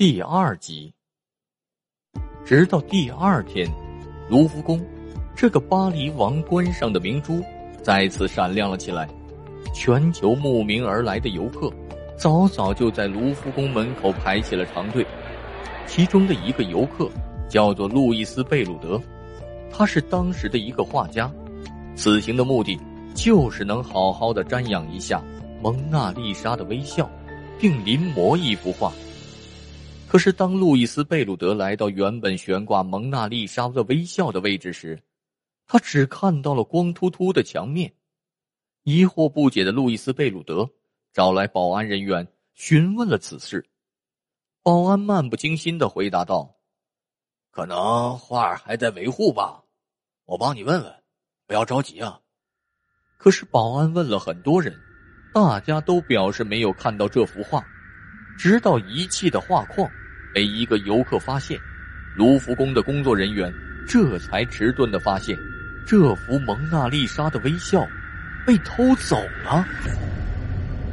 第二集。直到第二天，卢浮宫这个巴黎王冠上的明珠再次闪亮了起来。全球慕名而来的游客，早早就在卢浮宫门口排起了长队。其中的一个游客叫做路易斯·贝鲁德，他是当时的一个画家，此行的目的就是能好好的瞻仰一下蒙娜丽莎的微笑，并临摹一幅画。可是，当路易斯·贝鲁德来到原本悬挂蒙娜丽莎的微笑的位置时，他只看到了光秃秃的墙面。疑惑不解的路易斯·贝鲁德找来保安人员询问了此事。保安漫不经心的回答道：“可能画还在维护吧，我帮你问问，不要着急啊。”可是保安问了很多人，大家都表示没有看到这幅画。直到遗弃的画框被一个游客发现，卢浮宫的工作人员这才迟钝的发现，这幅蒙娜丽莎的微笑。被偷走了。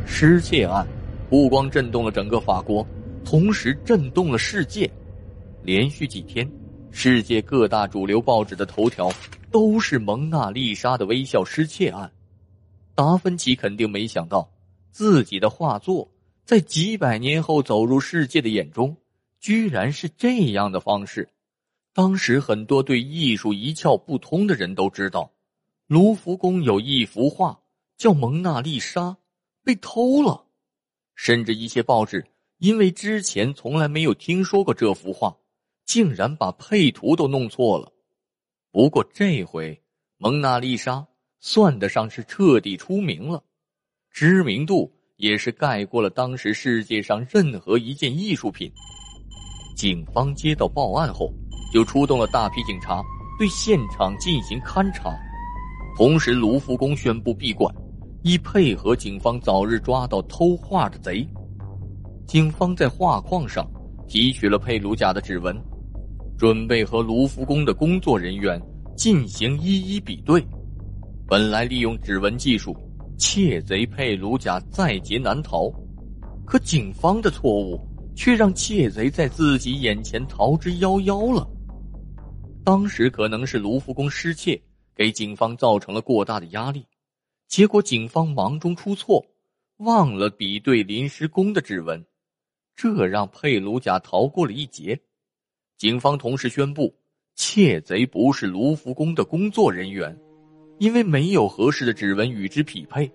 失窃案不光震动了整个法国，同时震动了世界。连续几天，世界各大主流报纸的头条都是蒙娜丽莎的微笑失窃案。达芬奇肯定没想到，自己的画作在几百年后走入世界的眼中，居然是这样的方式。当时很多对艺术一窍不通的人都知道。卢浮宫有一幅画叫《蒙娜丽莎》，被偷了。甚至一些报纸因为之前从来没有听说过这幅画，竟然把配图都弄错了。不过这回《蒙娜丽莎》算得上是彻底出名了，知名度也是盖过了当时世界上任何一件艺术品。警方接到报案后，就出动了大批警察对现场进行勘查。同时，卢浮宫宣布闭馆，以配合警方早日抓到偷画的贼。警方在画框上提取了佩鲁贾的指纹，准备和卢浮宫的工作人员进行一一比对。本来利用指纹技术，窃贼佩鲁贾在劫难逃，可警方的错误却让窃贼在自己眼前逃之夭夭了。当时可能是卢浮宫失窃。给警方造成了过大的压力，结果警方忙中出错，忘了比对临时工的指纹，这让佩鲁贾逃过了一劫。警方同时宣布，窃贼不是卢浮宫的工作人员，因为没有合适的指纹与之匹配。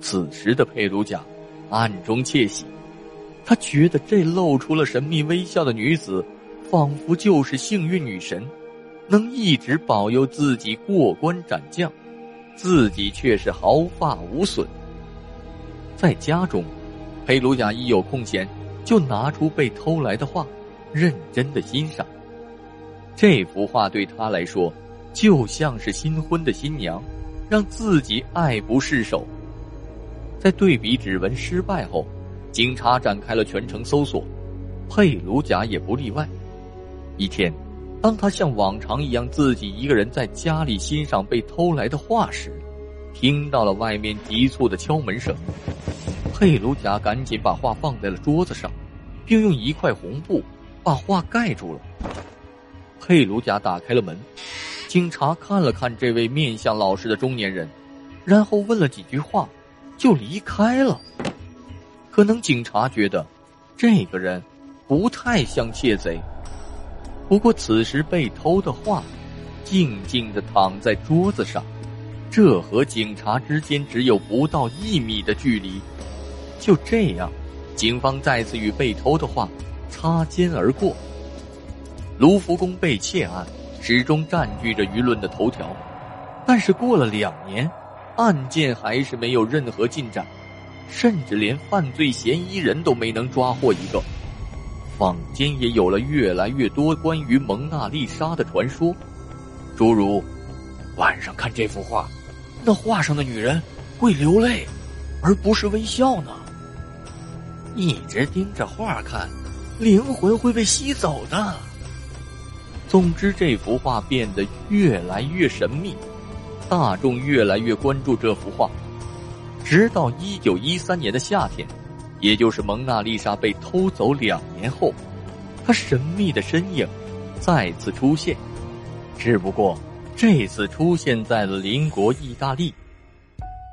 此时的佩鲁贾暗中窃喜，他觉得这露出了神秘微笑的女子，仿佛就是幸运女神。能一直保佑自己过关斩将，自己却是毫发无损。在家中，裴鲁雅一有空闲，就拿出被偷来的画，认真的欣赏。这幅画对他来说，就像是新婚的新娘，让自己爱不释手。在对比指纹失败后，警察展开了全城搜索，佩鲁贾也不例外。一天。当他像往常一样自己一个人在家里欣赏被偷来的画时，听到了外面急促的敲门声。佩鲁贾赶紧把画放在了桌子上，并用一块红布把画盖住了。佩鲁贾打开了门，警察看了看这位面相老实的中年人，然后问了几句话，就离开了。可能警察觉得，这个人不太像窃贼。不过，此时被偷的画，静静的躺在桌子上，这和警察之间只有不到一米的距离。就这样，警方再次与被偷的画擦肩而过。卢浮宫被窃案始终占据着舆论的头条，但是过了两年，案件还是没有任何进展，甚至连犯罪嫌疑人都没能抓获一个。坊间也有了越来越多关于蒙娜丽莎的传说，诸如晚上看这幅画，那画上的女人会流泪，而不是微笑呢。一直盯着画看，灵魂会被吸走的。总之，这幅画变得越来越神秘，大众越来越关注这幅画。直到一九一三年的夏天，也就是蒙娜丽莎被偷走两年后，她神秘的身影再次出现，只不过这次出现在了邻国意大利。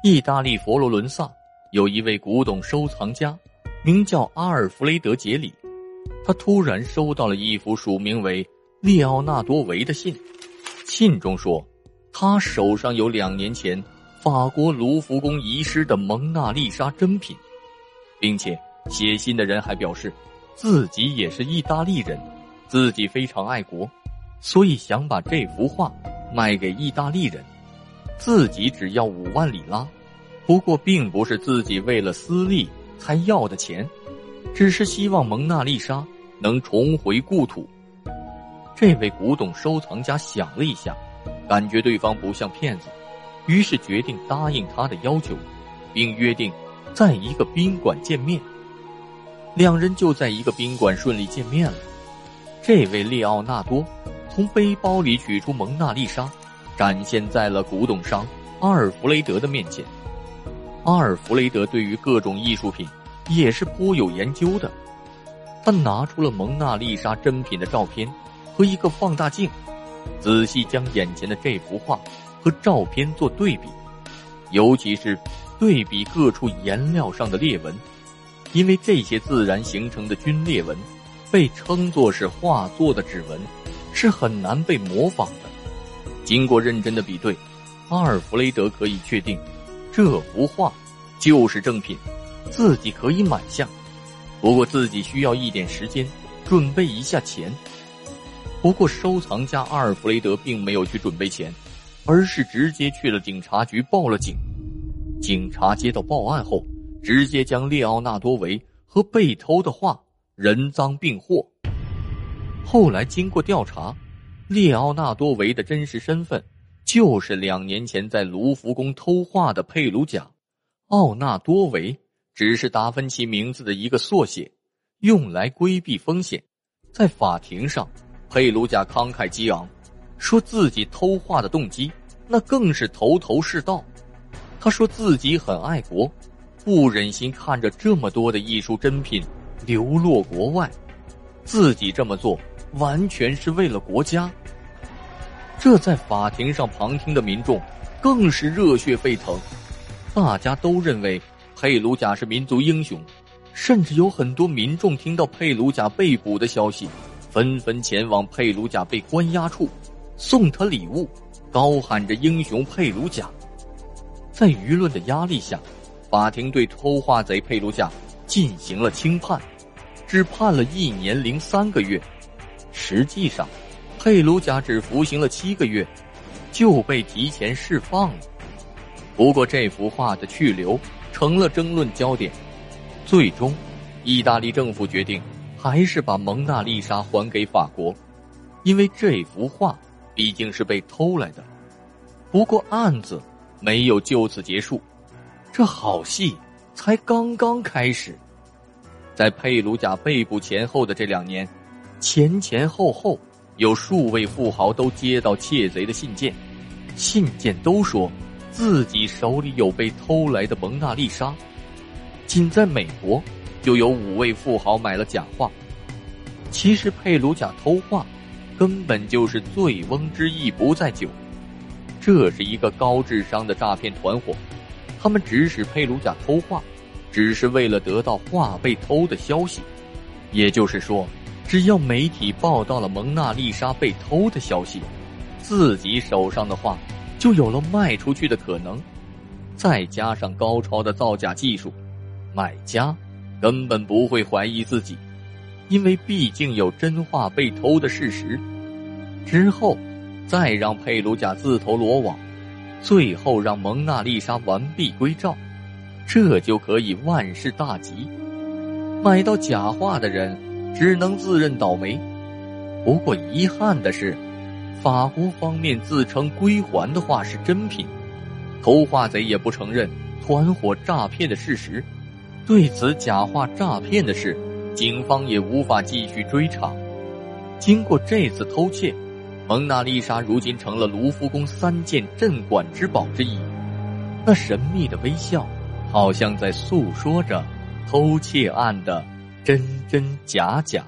意大利佛罗伦萨有一位古董收藏家，名叫阿尔弗雷德·杰里。他突然收到了一幅署名为列奥纳多·维的信，信中说，他手上有两年前法国卢浮宫遗失的蒙娜丽莎珍品，并且写信的人还表示，自己也是意大利人，自己非常爱国，所以想把这幅画卖给意大利人，自己只要五万里拉。不过，并不是自己为了私利才要的钱，只是希望蒙娜丽莎能重回故土。这位古董收藏家想了一下，感觉对方不像骗子，于是决定答应他的要求，并约定在一个宾馆见面。两人就在一个宾馆顺利见面了。这位列奥纳多从背包里取出蒙娜丽莎，展现在了古董商阿尔弗雷德的面前。阿尔弗雷德对于各种艺术品也是颇有研究的，他拿出了蒙娜丽莎珍品的照片和一个放大镜，仔细将眼前的这幅画和照片做对比，尤其是对比各处颜料上的裂纹，因为这些自然形成的皲裂纹被称作是画作的指纹，是很难被模仿的。经过认真的比对，阿尔弗雷德可以确定。这幅画就是正品，自己可以买下。不过自己需要一点时间准备一下钱。不过收藏家阿尔弗雷德并没有去准备钱，而是直接去了警察局报了警。警察接到报案后，直接将列奥纳多维和被偷的画人赃并获。后来经过调查，列奥纳多维的真实身份。就是两年前在卢浮宫偷画的佩鲁贾，奥纳多维只是达芬奇名字的一个缩写，用来规避风险。在法庭上，佩鲁贾慷慨激昂，说自己偷画的动机那更是头头是道。他说自己很爱国，不忍心看着这么多的艺术珍品流落国外，自己这么做完全是为了国家。这在法庭上旁听的民众更是热血沸腾，大家都认为佩鲁贾是民族英雄，甚至有很多民众听到佩鲁贾被捕的消息，纷纷前往佩鲁贾被关押处，送他礼物，高喊着“英雄佩鲁贾”。在舆论的压力下，法庭对偷画贼佩鲁贾进行了轻判，只判了一年零三个月。实际上。佩鲁贾只服刑了七个月，就被提前释放了。不过这幅画的去留成了争论焦点。最终，意大利政府决定还是把蒙娜丽莎还给法国，因为这幅画毕竟是被偷来的。不过案子没有就此结束，这好戏才刚刚开始。在佩鲁贾被捕前后的这两年，前前后后。有数位富豪都接到窃贼的信件，信件都说自己手里有被偷来的蒙娜丽莎。仅在美国，就有五位富豪买了假画。其实佩鲁贾偷画，根本就是醉翁之意不在酒。这是一个高智商的诈骗团伙，他们指使佩鲁贾偷画，只是为了得到画被偷的消息。也就是说。只要媒体报道了蒙娜丽莎被偷的消息，自己手上的画就有了卖出去的可能。再加上高超的造假技术，买家根本不会怀疑自己，因为毕竟有真画被偷的事实。之后，再让佩鲁贾自投罗网，最后让蒙娜丽莎完璧归赵，这就可以万事大吉。买到假画的人。只能自认倒霉。不过遗憾的是，法国方面自称归还的画是真品，偷画贼也不承认团伙诈骗的事实。对此假画诈骗的事，警方也无法继续追查。经过这次偷窃，蒙娜丽莎如今成了卢浮宫三件镇馆之宝之一。那神秘的微笑，好像在诉说着偷窃案的真真假假。